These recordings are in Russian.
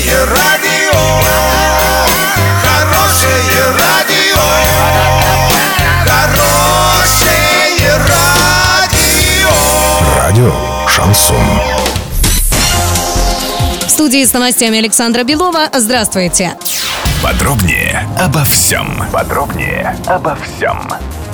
Хорошее радио, хорошее радио, хорошее радио. Радио Шансон. В студии с новостями Александра Белова. Здравствуйте. Подробнее обо всем. Подробнее обо всем.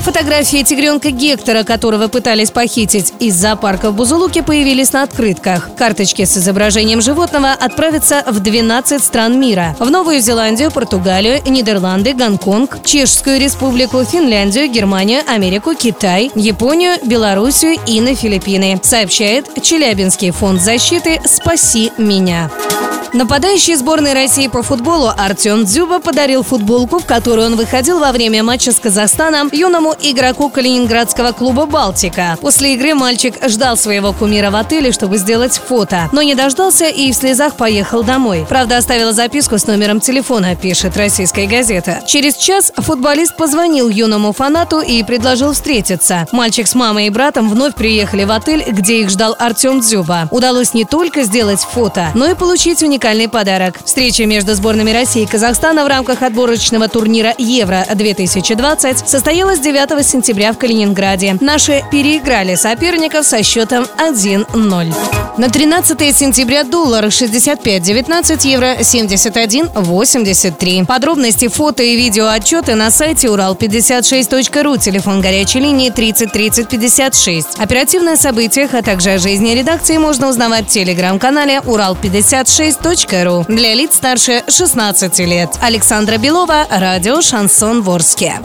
Фотографии тигренка Гектора, которого пытались похитить из зоопарка в Бузулуке, появились на открытках. Карточки с изображением животного отправятся в 12 стран мира. В Новую Зеландию, Португалию, Нидерланды, Гонконг, Чешскую республику, Финляндию, Германию, Америку, Китай, Японию, Белоруссию и на Филиппины, сообщает Челябинский фонд защиты «Спаси меня». Нападающий сборной России по футболу Артем Дзюба подарил футболку, в которую он выходил во время матча с Казахстаном юному игроку калининградского клуба «Балтика». После игры мальчик ждал своего кумира в отеле, чтобы сделать фото, но не дождался и в слезах поехал домой. Правда, оставила записку с номером телефона, пишет российская газета. Через час футболист позвонил юному фанату и предложил встретиться. Мальчик с мамой и братом вновь приехали в отель, где их ждал Артем Дзюба. Удалось не только сделать фото, но и получить уникальный уникальный подарок. Встреча между сборными России и Казахстана в рамках отборочного турнира Евро-2020 состоялась 9 сентября в Калининграде. Наши переиграли соперников со счетом 1-0. На 13 сентября доллар 65.19, евро 71.83. Подробности, фото и видео отчеты на сайте урал56.ру, телефон горячей линии 30 30 56. Оперативно о событиях, а также о жизни редакции можно узнавать в телеграм-канале урал56.ру для лиц старше 16 лет. Александра Белова, радио «Шансон Ворске».